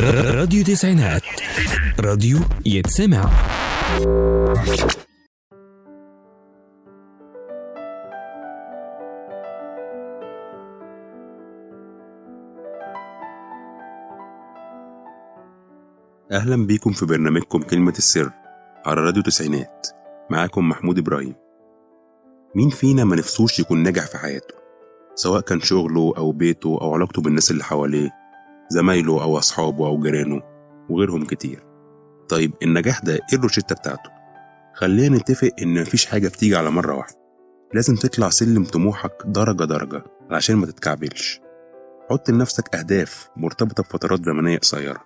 راديو تسعينات. راديو يتسمع. أهلا بيكم في برنامجكم كلمة السر على راديو تسعينات. معاكم محمود إبراهيم. مين فينا ما نفسوش يكون ناجح في حياته؟ سواء كان شغله أو بيته أو علاقته بالناس اللي حواليه. زمايله أو أصحابه أو جيرانه وغيرهم كتير. طيب النجاح ده إيه الروشتة بتاعته؟ خلينا نتفق إن مفيش حاجة بتيجي على مرة واحدة. لازم تطلع سلم طموحك درجة درجة عشان ما تتكعبلش. حط لنفسك أهداف مرتبطة بفترات زمنية قصيرة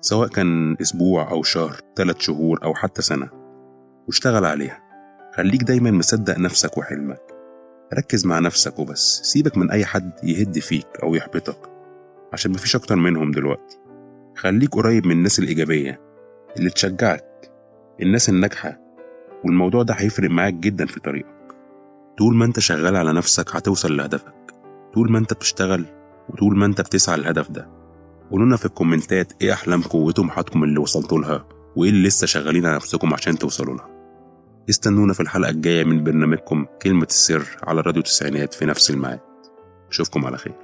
سواء كان أسبوع أو شهر تلات شهور أو حتى سنة واشتغل عليها. خليك دايما مصدق نفسك وحلمك. ركز مع نفسك وبس سيبك من أي حد يهد فيك أو يحبطك. عشان مفيش أكتر منهم دلوقتي. خليك قريب من الناس الإيجابية اللي تشجعك الناس الناجحة والموضوع ده هيفرق معاك جدا في طريقك. طول ما أنت شغال على نفسك هتوصل لهدفك. طول ما أنت بتشتغل وطول ما أنت بتسعى للهدف ده. قولونا في الكومنتات إيه احلامكم وطموحاتكم اللي وصلتوا لها وإيه اللي لسه شغالين على نفسكم عشان توصلوا لها. استنونا في الحلقة الجاية من برنامجكم كلمة السر على راديو تسعينات في نفس الميعاد. أشوفكم على خير.